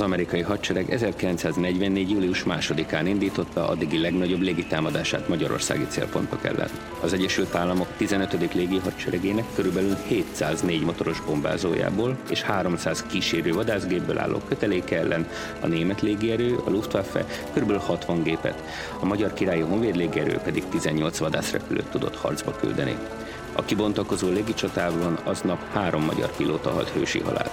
Az amerikai hadsereg 1944. július 2-án indította addigi legnagyobb légitámadását magyarországi célpontok ellen. Az Egyesült Államok 15. légi hadseregének körülbelül 704 motoros bombázójából és 300 kísérő vadászgépből álló köteléke ellen a német légierő, a Luftwaffe kb. 60 gépet, a magyar királyi honvéd légierő pedig 18 vadászrepülőt tudott harcba küldeni. A kibontakozó légicsatában aznap három magyar pilóta halt hősi halált.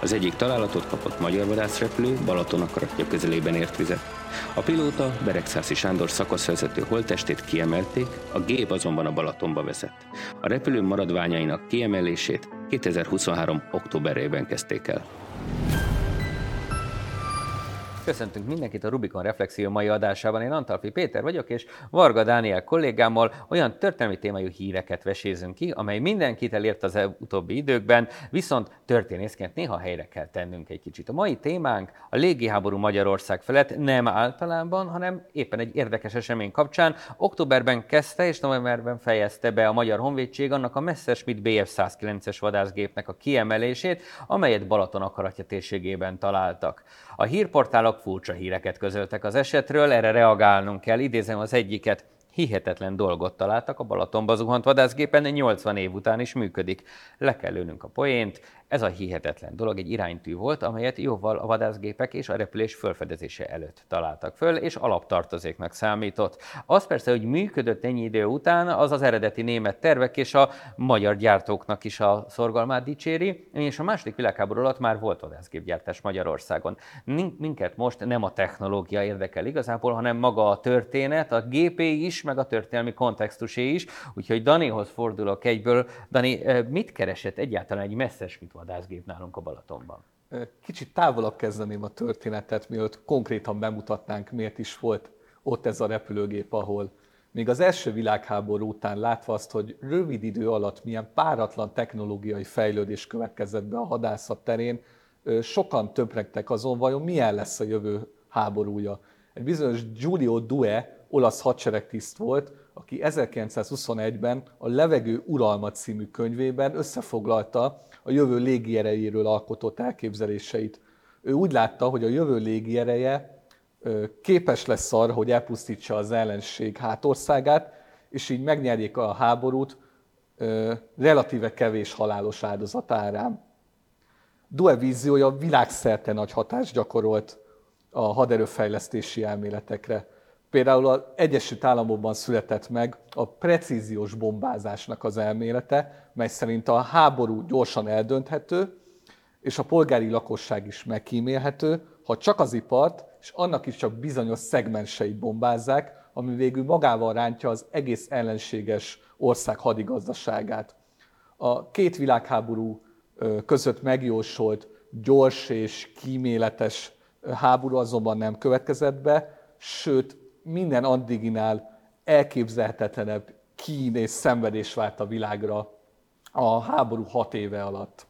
Az egyik találatot kapott magyar vadászrepülő Balaton akaratja közelében ért vizet. A pilóta Beregszászi Sándor szakaszvezető holttestét kiemelték, a gép azonban a Balatonba vezet. A repülő maradványainak kiemelését 2023. októberében kezdték el. Köszöntünk mindenkit a Rubikon Reflexió mai adásában. Én Antalfi Péter vagyok, és Varga Dániel kollégámmal olyan történelmi témájú híreket vesézünk ki, amely mindenkit elért az utóbbi időkben, viszont történészként néha helyre kell tennünk egy kicsit. A mai témánk a légiháború Magyarország felett nem általában, hanem éppen egy érdekes esemény kapcsán. Októberben kezdte és novemberben fejezte be a Magyar Honvédség annak a Messerschmitt BF-109-es vadászgépnek a kiemelését, amelyet Balaton akaratja térségében találtak. A hírportálok furcsa híreket közöltek az esetről, erre reagálnunk kell. Idézem az egyiket, hihetetlen dolgot találtak, a Balatonba zuhant vadászgépen 80 év után is működik. Le kell lőnünk a poént, ez a hihetetlen dolog egy iránytű volt, amelyet jóval a vadászgépek és a repülés fölfedezése előtt találtak föl, és alaptartozéknak számított. Az persze, hogy működött ennyi idő után, az az eredeti német tervek és a magyar gyártóknak is a szorgalmát dicséri, és a második világháború alatt már volt vadászgépgyártás Magyarországon. Minket most nem a technológia érdekel igazából, hanem maga a történet, a gépé is, meg a történelmi kontextusé is. Úgyhogy Danihoz fordulok egyből. Dani, eh, mit keresett egyáltalán egy messzes, mit vadászgép nálunk a Balatonban. Kicsit távolabb kezdeném a történetet, mielőtt konkrétan bemutatnánk, miért is volt ott ez a repülőgép, ahol még az első világháború után látva azt, hogy rövid idő alatt milyen páratlan technológiai fejlődés következett be a hadászat terén, sokan töpregtek azon, vajon milyen lesz a jövő háborúja. Egy bizonyos Giulio Due, olasz hadseregtiszt volt, aki 1921-ben a Levegő uralma című könyvében összefoglalta a jövő légierejéről alkotott elképzeléseit. Ő úgy látta, hogy a jövő légiereje képes lesz arra, hogy elpusztítsa az ellenség hátországát, és így megnyerjék a háborút relatíve kevés halálos áldozat árán. Due víziója világszerte nagy hatást gyakorolt a haderőfejlesztési elméletekre. Például az Egyesült Államokban született meg a precíziós bombázásnak az elmélete, mely szerint a háború gyorsan eldönthető, és a polgári lakosság is megkímélhető, ha csak az ipart, és annak is csak bizonyos szegmenseit bombázzák, ami végül magával rántja az egész ellenséges ország hadigazdaságát. A két világháború között megjósolt gyors és kíméletes háború azonban nem következett be, sőt minden addiginál elképzelhetetlenebb kín és szenvedés vált a világra a háború hat éve alatt.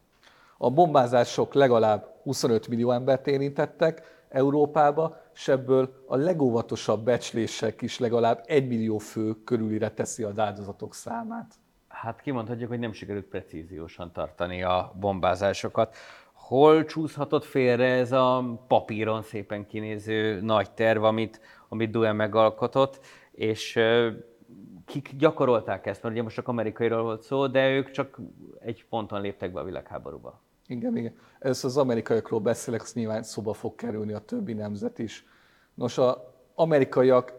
A bombázások legalább 25 millió embert érintettek Európába, és ebből a legóvatosabb becslések is legalább 1 millió fő körülire teszi a áldozatok számát. Hát kimondhatjuk, hogy nem sikerült precíziósan tartani a bombázásokat. Hol csúszhatott félre ez a papíron szépen kinéző nagy terv, amit amit Duen megalkotott, és kik gyakorolták ezt, mert ugye most csak amerikairól volt szó, de ők csak egy ponton léptek be a világháborúba. Igen, igen. Először az amerikaiakról beszélek, az nyilván szóba fog kerülni a többi nemzet is. Nos, az amerikaiak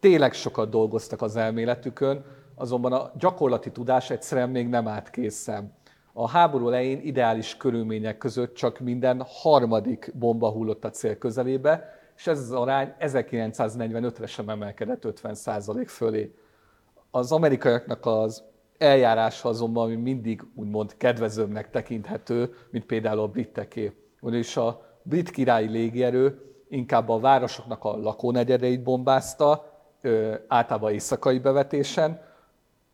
tényleg sokat dolgoztak az elméletükön, azonban a gyakorlati tudás egyszerűen még nem állt készen. A háború elején ideális körülmények között csak minden harmadik bomba hullott a cél közelébe, és ez az arány 1945-re sem emelkedett 50% fölé. Az amerikaiaknak az eljárása azonban mindig úgymond kedvezőbbnek tekinthető, mint például a briteké. Ugyanis a brit királyi légierő inkább a városoknak a lakónegyedeit bombázta, általában éjszakai bevetésen,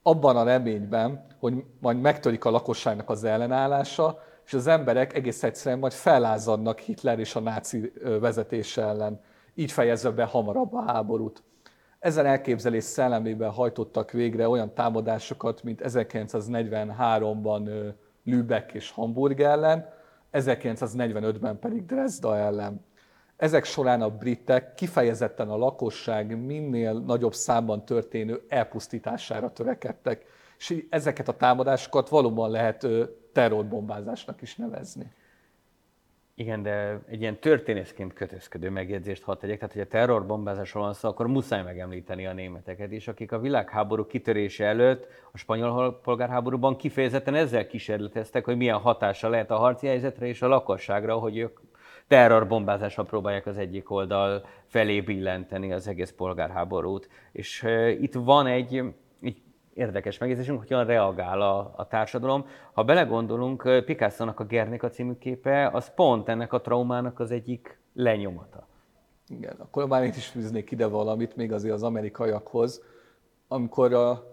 abban a reményben, hogy majd megtörik a lakosságnak az ellenállása, és az emberek egész egyszerűen majd fellázadnak Hitler és a náci vezetése ellen. Így fejezve be hamarabb a háborút. Ezen elképzelés szellemében hajtottak végre olyan támadásokat, mint 1943-ban Lübeck és Hamburg ellen, 1945-ben pedig Dresda ellen. Ezek során a britek kifejezetten a lakosság minél nagyobb számban történő elpusztítására törekedtek. És ezeket a támadásokat valóban lehet terrorbombázásnak is nevezni. Igen, de egy ilyen történészként kötözködő megjegyzést hadd tegyek. Tehát, hogy a terrorbombázásról van szó, akkor muszáj megemlíteni a németeket is, akik a világháború kitörése előtt a spanyol polgárháborúban kifejezetten ezzel kísérleteztek, hogy milyen hatása lehet a harci helyzetre és a lakosságra, hogy ők terrorbombázással próbálják az egyik oldal felé billenteni az egész polgárháborút. És itt van egy, egy érdekes megjegyzésünk, hogy hogyan reagál a, a társadalom. Ha belegondolunk, Picasso-nak a Gernika című képe, az pont ennek a traumának az egyik lenyomata. Igen, akkor már én is fűznék ide valamit még azért az amerikaiakhoz, amikor a,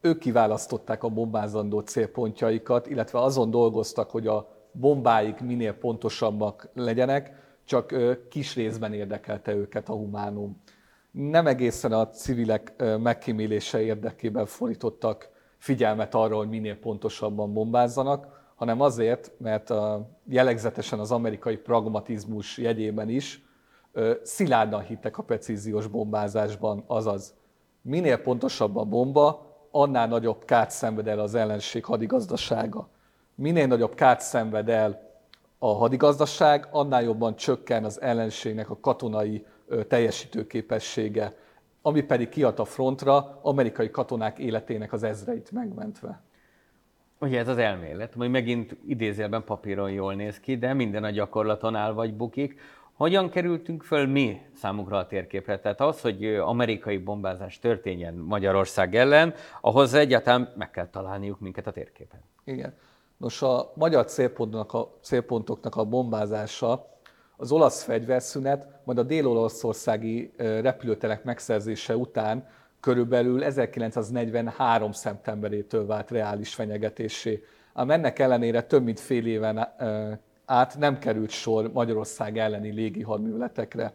ők kiválasztották a bombázandó célpontjaikat, illetve azon dolgoztak, hogy a bombáik minél pontosabbak legyenek, csak kis részben érdekelte őket a humánum. Nem egészen a civilek megkímélése érdekében fordítottak figyelmet arra, hogy minél pontosabban bombázzanak, hanem azért, mert a, jellegzetesen az amerikai pragmatizmus jegyében is szilárdan hittek a precíziós bombázásban, azaz minél pontosabb a bomba, annál nagyobb kárt szenved el az ellenség hadigazdasága minél nagyobb kárt szenved el a hadigazdaság, annál jobban csökken az ellenségnek a katonai teljesítőképessége, ami pedig kiad a frontra, amerikai katonák életének az ezreit megmentve. Ugye ez az elmélet, hogy megint idézőjelben papíron jól néz ki, de minden a gyakorlaton áll vagy bukik. Hogyan kerültünk föl mi számukra a térképre? Tehát az, hogy amerikai bombázás történjen Magyarország ellen, ahhoz egyáltalán meg kell találniuk minket a térképen. Igen. Nos, a magyar célpontoknak a, célpontoknak a bombázása, az olasz fegyverszünet, majd a dél-olaszországi repülőterek megszerzése után körülbelül 1943. szeptemberétől vált reális fenyegetésé. Ám ennek ellenére több mint fél éven át nem került sor Magyarország elleni légi hadműveletekre.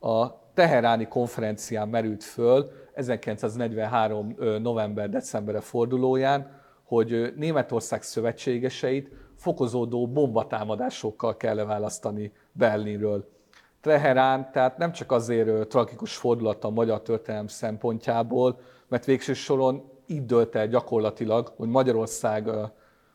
A Teheráni konferencián merült föl 1943. november-decemberre fordulóján, hogy Németország szövetségeseit fokozódó bombatámadásokkal kell leválasztani Berlinről. Teherán tehát nem csak azért tragikus fordulat a magyar történelem szempontjából, mert végső soron így dölt el gyakorlatilag, hogy Magyarország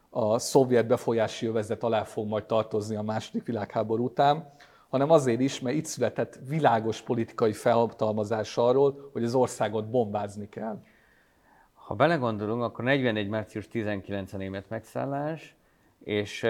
a szovjet befolyási övezet alá fog majd tartozni a második világháború után, hanem azért is, mert itt született világos politikai felhatalmazás arról, hogy az országot bombázni kell. Ha belegondolunk, akkor 41. március 19 a német megszállás, és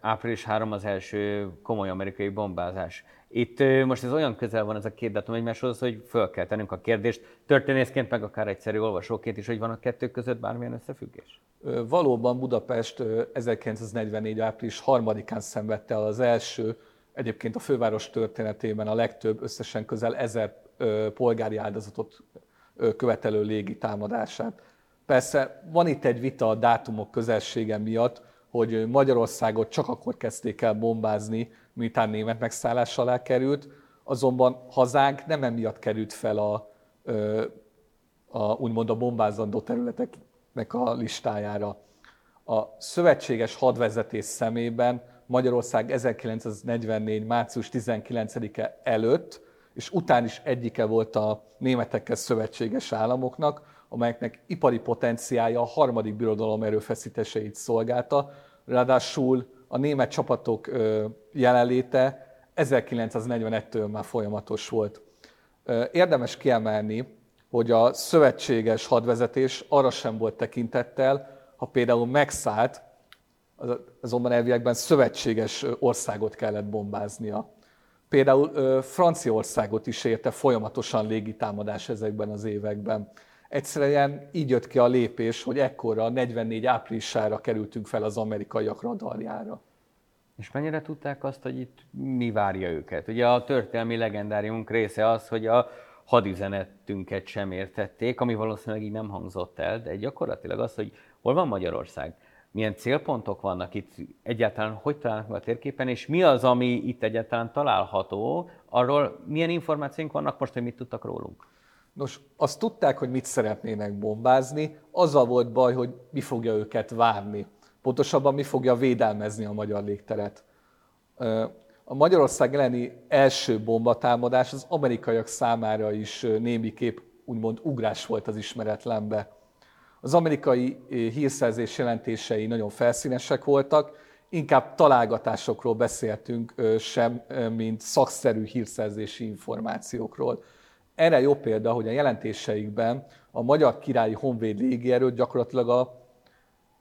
április 3 az első komoly amerikai bombázás. Itt most ez olyan közel van ez a két datum egymáshoz, hogy föl kell tennünk a kérdést, történészként, meg akár egyszerű olvasóként is, hogy van a kettő között bármilyen összefüggés? Valóban Budapest 1944. április 3-án szenvedte el az első, egyébként a főváros történetében a legtöbb, összesen közel ezer polgári áldozatot követelő légi támadását. Persze van itt egy vita a dátumok közelsége miatt, hogy Magyarországot csak akkor kezdték el bombázni, miután német megszállás alá került, azonban hazánk nem emiatt került fel a, a úgymond a bombázandó területeknek a listájára. A szövetséges hadvezetés szemében Magyarország 1944. március 19-e előtt és után is egyike volt a németekkel szövetséges államoknak, amelyeknek ipari potenciája a harmadik birodalom erőfeszítéseit szolgálta. Ráadásul a német csapatok jelenléte 1941-től már folyamatos volt. Érdemes kiemelni, hogy a szövetséges hadvezetés arra sem volt tekintettel, ha például megszállt, azonban elviekben szövetséges országot kellett bombáznia. Például Franciaországot is érte folyamatosan légitámadás ezekben az években. Egyszerűen így jött ki a lépés, hogy ekkora 44 áprilisára kerültünk fel az amerikaiak radarjára. És mennyire tudták azt, hogy itt mi várja őket? Ugye a történelmi legendáriumunk része az, hogy a hadüzenetünket sem értették, ami valószínűleg így nem hangzott el, de gyakorlatilag az, hogy hol van Magyarország, milyen célpontok vannak itt, egyáltalán hogy találnak meg a térképen, és mi az, ami itt egyáltalán található, arról milyen információink vannak most, hogy mit tudtak rólunk? Nos, azt tudták, hogy mit szeretnének bombázni, azzal volt baj, hogy mi fogja őket várni. Pontosabban mi fogja védelmezni a magyar légteret. a Magyarország elleni első bombatámadás az amerikaiak számára is némiképp úgymond ugrás volt az ismeretlenbe. Az amerikai hírszerzés jelentései nagyon felszínesek voltak, inkább találgatásokról beszéltünk sem, mint szakszerű hírszerzési információkról. Erre jó példa, hogy a jelentéseikben a Magyar Királyi Honvéd légierő gyakorlatilag a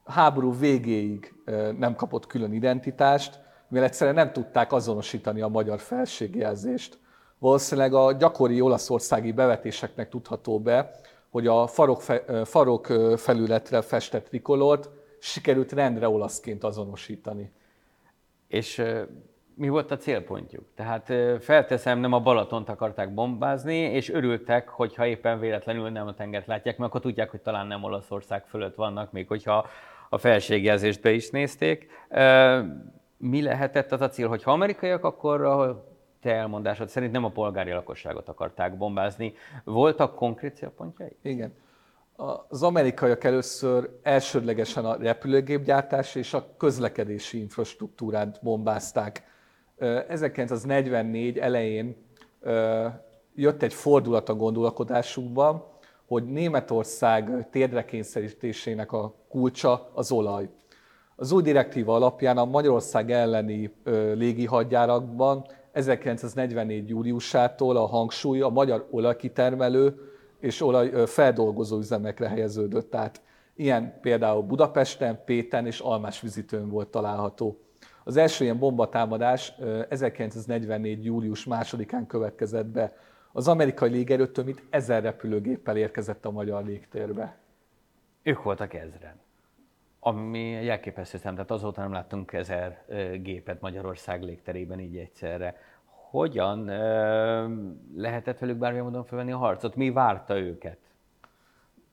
háború végéig nem kapott külön identitást, mivel egyszerűen nem tudták azonosítani a magyar felségjelzést. Valószínűleg a gyakori olaszországi bevetéseknek tudható be, hogy a farok, farok felületre festett trikolort sikerült rendre olaszként azonosítani. És mi volt a célpontjuk? Tehát felteszem, nem a Balatont akarták bombázni, és örültek, hogyha éppen véletlenül nem a tengert látják, mert akkor tudják, hogy talán nem Olaszország fölött vannak, még hogyha a felségjelzést be is nézték. Mi lehetett az a cél, hogy ha amerikaiak, akkor te elmondásod szerint nem a polgári lakosságot akarták bombázni. Voltak konkrét célpontjai? Igen. Az amerikaiak először elsődlegesen a repülőgépgyártás és a közlekedési infrastruktúrát bombázták. 1944 elején jött egy fordulat a gondolkodásukban, hogy Németország térdre kényszerítésének a kulcsa az olaj. Az új direktíva alapján a Magyarország elleni légihadjárakban 1944. júliusától a hangsúly a magyar olajkitermelő és olaj feldolgozó üzemekre helyeződött át. Ilyen például Budapesten, Péten és Almásvizitőn volt található. Az első ilyen bombatámadás 1944. július másodikán következett be. Az amerikai légerő több mint ezer repülőgéppel érkezett a magyar légtérbe. Ők voltak ezren. Ami egy elképesztő szem, tehát azóta nem láttunk ezer gépet Magyarország légterében így egyszerre. Hogyan lehetett velük bármilyen módon felvenni a harcot? Mi várta őket?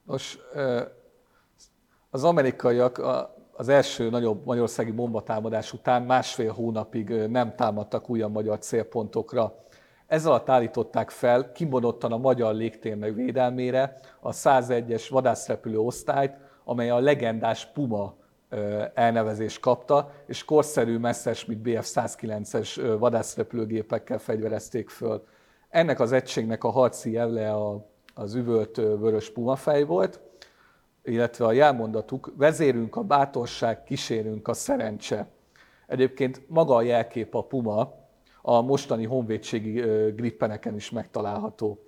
Nos, az amerikaiak az első nagyobb magyarországi bombatámadás után másfél hónapig nem támadtak újabb magyar célpontokra. Ez alatt állították fel kimondottan a magyar légtér védelmére a 101-es vadászrepülő osztályt, amely a legendás Puma elnevezést kapta, és korszerű Messerschmitt Bf-109-es vadászrepülőgépekkel fegyverezték föl. Ennek az egységnek a harci jelle az üvölt vörös pumafej volt, illetve a jelmondatuk, vezérünk a bátorság, kísérünk a szerencse. Egyébként maga a jelkép a puma a mostani honvédségi grippeneken is megtalálható.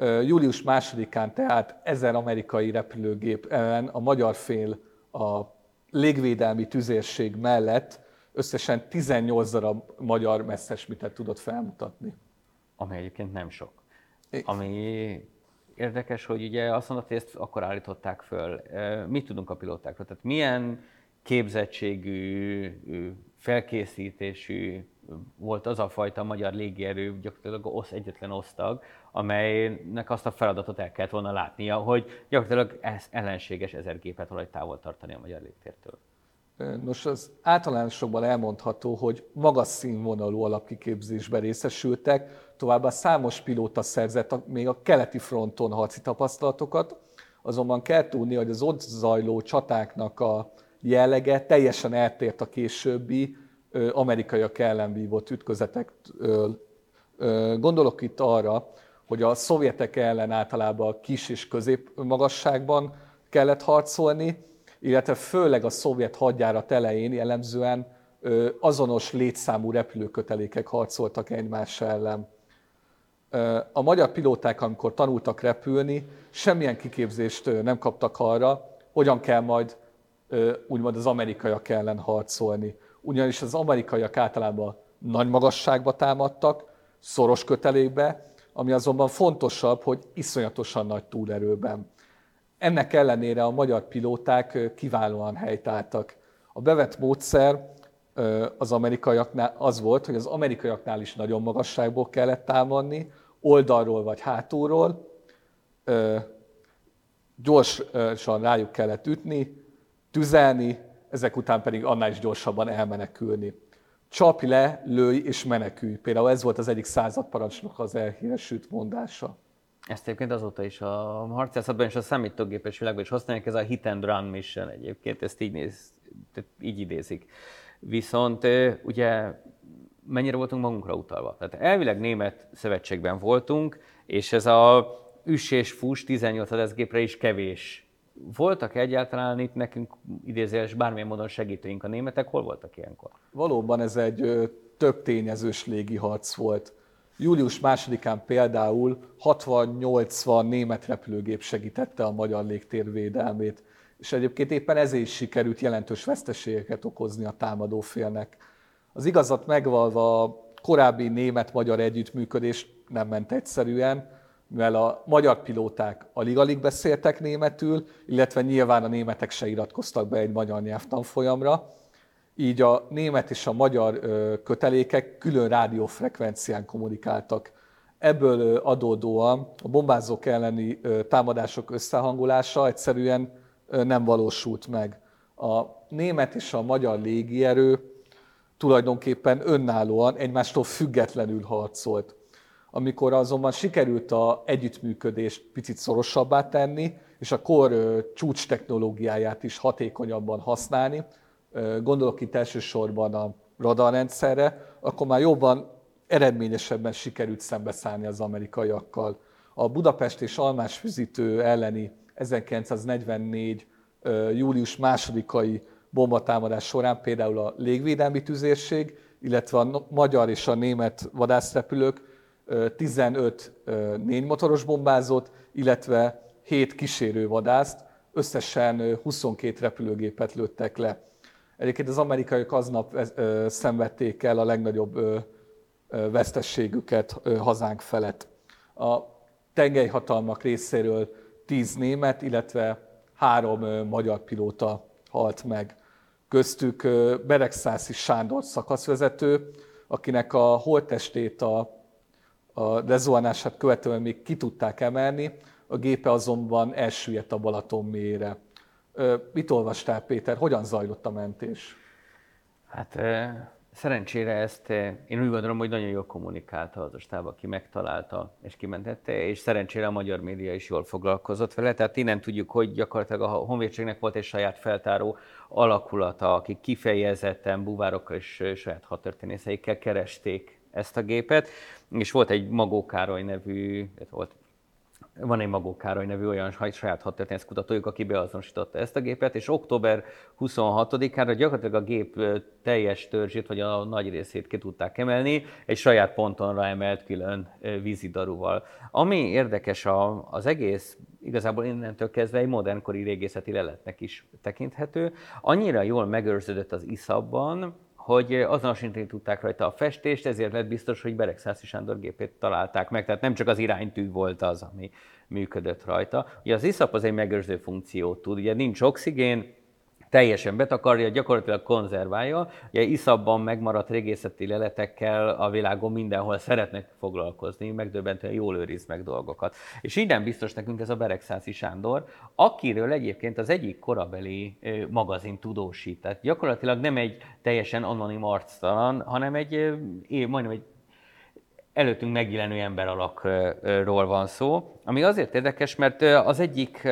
Július másodikán tehát ezer amerikai repülőgép ellen a magyar fél a légvédelmi tüzérség mellett összesen 18 darab magyar messzesmitet tudott felmutatni. Ami egyébként nem sok. Ami érdekes, hogy ugye azt mondod, hogy ezt akkor állították föl. Mit tudunk a pilótákról? Tehát milyen képzettségű, felkészítésű volt az a fajta magyar légierő, gyakorlatilag osz, egyetlen osztag, amelynek azt a feladatot el kellett volna látnia, hogy gyakorlatilag ez ellenséges ezer gépet valahogy távol tartani a magyar légtértől. Nos, az általánosokban elmondható, hogy magas színvonalú alapkiképzésben részesültek, továbbá számos pilóta szerzett még a keleti fronton harci tapasztalatokat, azonban kell tudni, hogy az ott zajló csatáknak a jellege teljesen eltért a későbbi amerikaiak ellen vívott ütközetektől. Gondolok itt arra, hogy a szovjetek ellen általában kis és középmagasságban kellett harcolni, illetve főleg a szovjet hadjárat elején jellemzően azonos létszámú repülőkötelékek harcoltak egymás ellen. A magyar pilóták, amikor tanultak repülni, semmilyen kiképzést nem kaptak arra, hogyan kell majd úgymond az amerikaiak ellen harcolni. Ugyanis az amerikaiak általában nagy magasságba támadtak, szoros kötelékbe, ami azonban fontosabb, hogy iszonyatosan nagy túlerőben. Ennek ellenére a magyar pilóták kiválóan helytáltak. A bevett módszer az amerikaiaknál az volt, hogy az amerikaiaknál is nagyon magasságból kellett támadni, oldalról vagy hátulról, gyorsan rájuk kellett ütni, tüzelni, ezek után pedig annál is gyorsabban elmenekülni. Csapj le, lőj és menekülj. Például ez volt az egyik századparancsnok az elhíresült mondása. Ezt egyébként azóta is a harcászatban és a számítógépes világban is használják, ez a hit and run mission egyébként, ezt így, néz, így idézik. Viszont ugye mennyire voltunk magunkra utalva. Tehát elvileg német szövetségben voltunk, és ez a üss és fuss 18 gépre is kevés. Voltak egyáltalán itt nekünk idézőes bármilyen módon segítőink a németek? Hol voltak ilyenkor? Valóban ez egy több tényezős légiharc volt. Július másodikán például 60-80 német repülőgép segítette a magyar légtér és egyébként éppen ezért is sikerült jelentős veszteségeket okozni a támadófélnek. Az igazat megvalva a korábbi német-magyar együttműködés nem ment egyszerűen, mivel a magyar pilóták alig-alig beszéltek németül, illetve nyilván a németek se iratkoztak be egy magyar nyelvtanfolyamra, így a német és a magyar kötelékek külön rádiófrekvencián kommunikáltak. Ebből adódóan a bombázók elleni támadások összehangolása egyszerűen nem valósult meg. A német és a magyar légierő tulajdonképpen önállóan, egymástól függetlenül harcolt. Amikor azonban sikerült a együttműködést picit szorosabbá tenni, és a kor csúcs technológiáját is hatékonyabban használni, gondolok itt elsősorban a radarrendszerre, akkor már jobban, eredményesebben sikerült szembeszállni az amerikaiakkal. A Budapest és Almás füzítő elleni 1944. július másodikai bombatámadás során például a légvédelmi tüzérség, illetve a magyar és a német vadászrepülők 15 négymotoros bombázót, illetve 7 kísérő vadászt, összesen 22 repülőgépet lőttek le. Egyébként az amerikaiak aznap szenvedték el a legnagyobb vesztességüket hazánk felett. A tengelyhatalmak részéről 10 német, illetve három magyar pilóta halt meg. Köztük Beregszászi Sándor szakaszvezető, akinek a holttestét a, a lezuhanását követően még ki tudták emelni, a gépe azonban elsüllyedt a Balaton mélyére. Mit olvastál, Péter? Hogyan zajlott a mentés? Hát szerencsére ezt én úgy gondolom, hogy nagyon jól kommunikálta az a stáb, aki megtalálta és kimentette, és szerencsére a magyar média is jól foglalkozott vele. Tehát innen tudjuk, hogy gyakorlatilag a honvédségnek volt egy saját feltáró alakulata, akik kifejezetten buvárokkal és saját hadtörténészeikkel keresték ezt a gépet, és volt egy Magó Károly nevű, volt van egy Magó Károly nevű olyan saját hadtörténész kutatójuk, aki beazonosította ezt a gépet, és október 26-ára gyakorlatilag a gép teljes törzsét, vagy a nagy részét ki tudták emelni, egy saját pontonra emelt külön vízidaruval. Ami érdekes a, az egész, igazából innentől kezdve egy modernkori régészeti leletnek is tekinthető. Annyira jól megőrződött az iszabban, hogy azonosítani tudták rajta a festést, ezért lett biztos, hogy Beregszászi Sándor gépét találták meg, tehát nem csak az iránytű volt az, ami működött rajta. Ugye az iszap az egy megőrző funkciót tud, ugye nincs oxigén, teljesen betakarja, gyakorlatilag konzerválja. Ugye iszabban megmaradt régészeti leletekkel a világon mindenhol szeretnek foglalkozni, megdöbbentően jól őriz meg dolgokat. És innen biztos nekünk ez a Beregszászi Sándor, akiről egyébként az egyik korabeli magazin tudósít. Tehát gyakorlatilag nem egy teljesen anonim arctalan, hanem egy majdnem egy előttünk megjelenő ember alakról van szó, ami azért érdekes, mert az egyik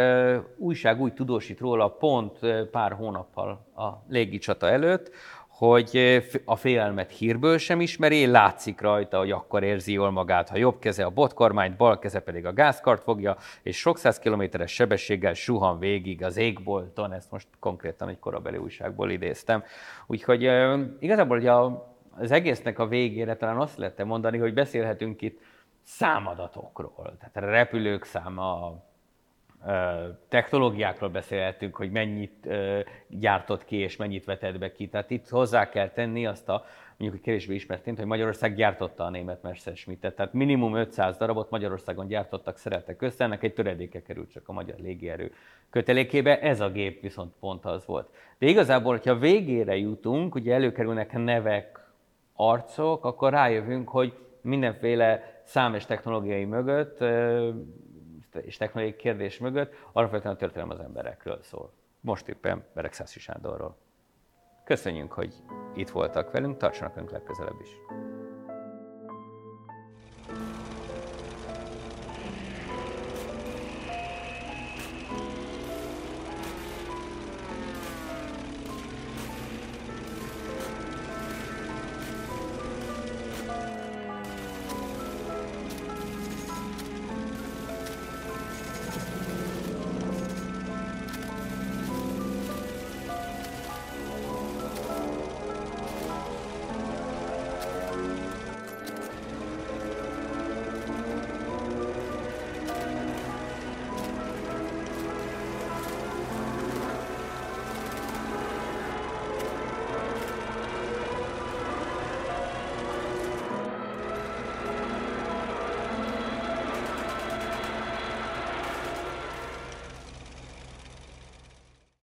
újság úgy tudósít róla pont pár hónappal a légicsata előtt, hogy a félelmet hírből sem ismeri, látszik rajta, hogy akkor érzi jól magát, ha jobb keze a botkormányt, bal keze pedig a gázkart fogja, és sok száz kilométeres sebességgel suhan végig az égbolton, ezt most konkrétan egy korabeli újságból idéztem. Úgyhogy igazából hogy a az egésznek a végére talán azt lehetne mondani, hogy beszélhetünk itt számadatokról. Tehát a repülők száma, technológiákról beszélhetünk, hogy mennyit gyártott ki és mennyit vetett be ki. Tehát itt hozzá kell tenni azt a mondjuk hogy kevésbé ismert hogy Magyarország gyártotta a német Messerschmittet. Tehát minimum 500 darabot Magyarországon gyártottak, szereltek össze, ennek egy töredéke került csak a magyar légierő kötelékébe, ez a gép viszont pont az volt. De igazából, hogyha végére jutunk, ugye előkerülnek nevek, arcok, akkor rájövünk, hogy mindenféle szám és technológiai mögött, és technológiai kérdés mögött alapvetően a történelem az emberekről szól. Most éppen Beregszászi Sándorról. Köszönjük, hogy itt voltak velünk, tartsanak önök legközelebb is.